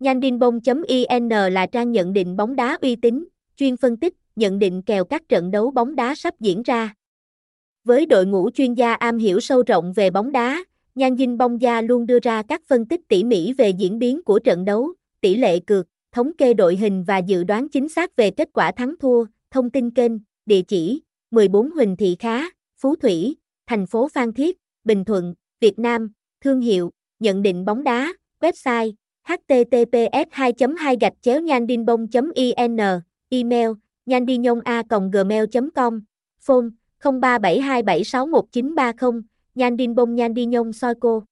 Nhandinbong.in là trang nhận định bóng đá uy tín, chuyên phân tích, nhận định kèo các trận đấu bóng đá sắp diễn ra. Với đội ngũ chuyên gia am hiểu sâu rộng về bóng đá, Nhan Dinh Bong Gia luôn đưa ra các phân tích tỉ mỉ về diễn biến của trận đấu, tỷ lệ cược, thống kê đội hình và dự đoán chính xác về kết quả thắng thua. Thông tin kênh, địa chỉ 14 Huỳnh Thị Khá, Phú Thủy, thành phố Phan Thiết, Bình Thuận, Việt Nam, thương hiệu, nhận định bóng đá, website https 2 2 gạch chéo nhandinbông in email nhandinhong a gmail com, phone 0372761930 Nhan Đinh Bông Nhan Đi Nhông soi cô.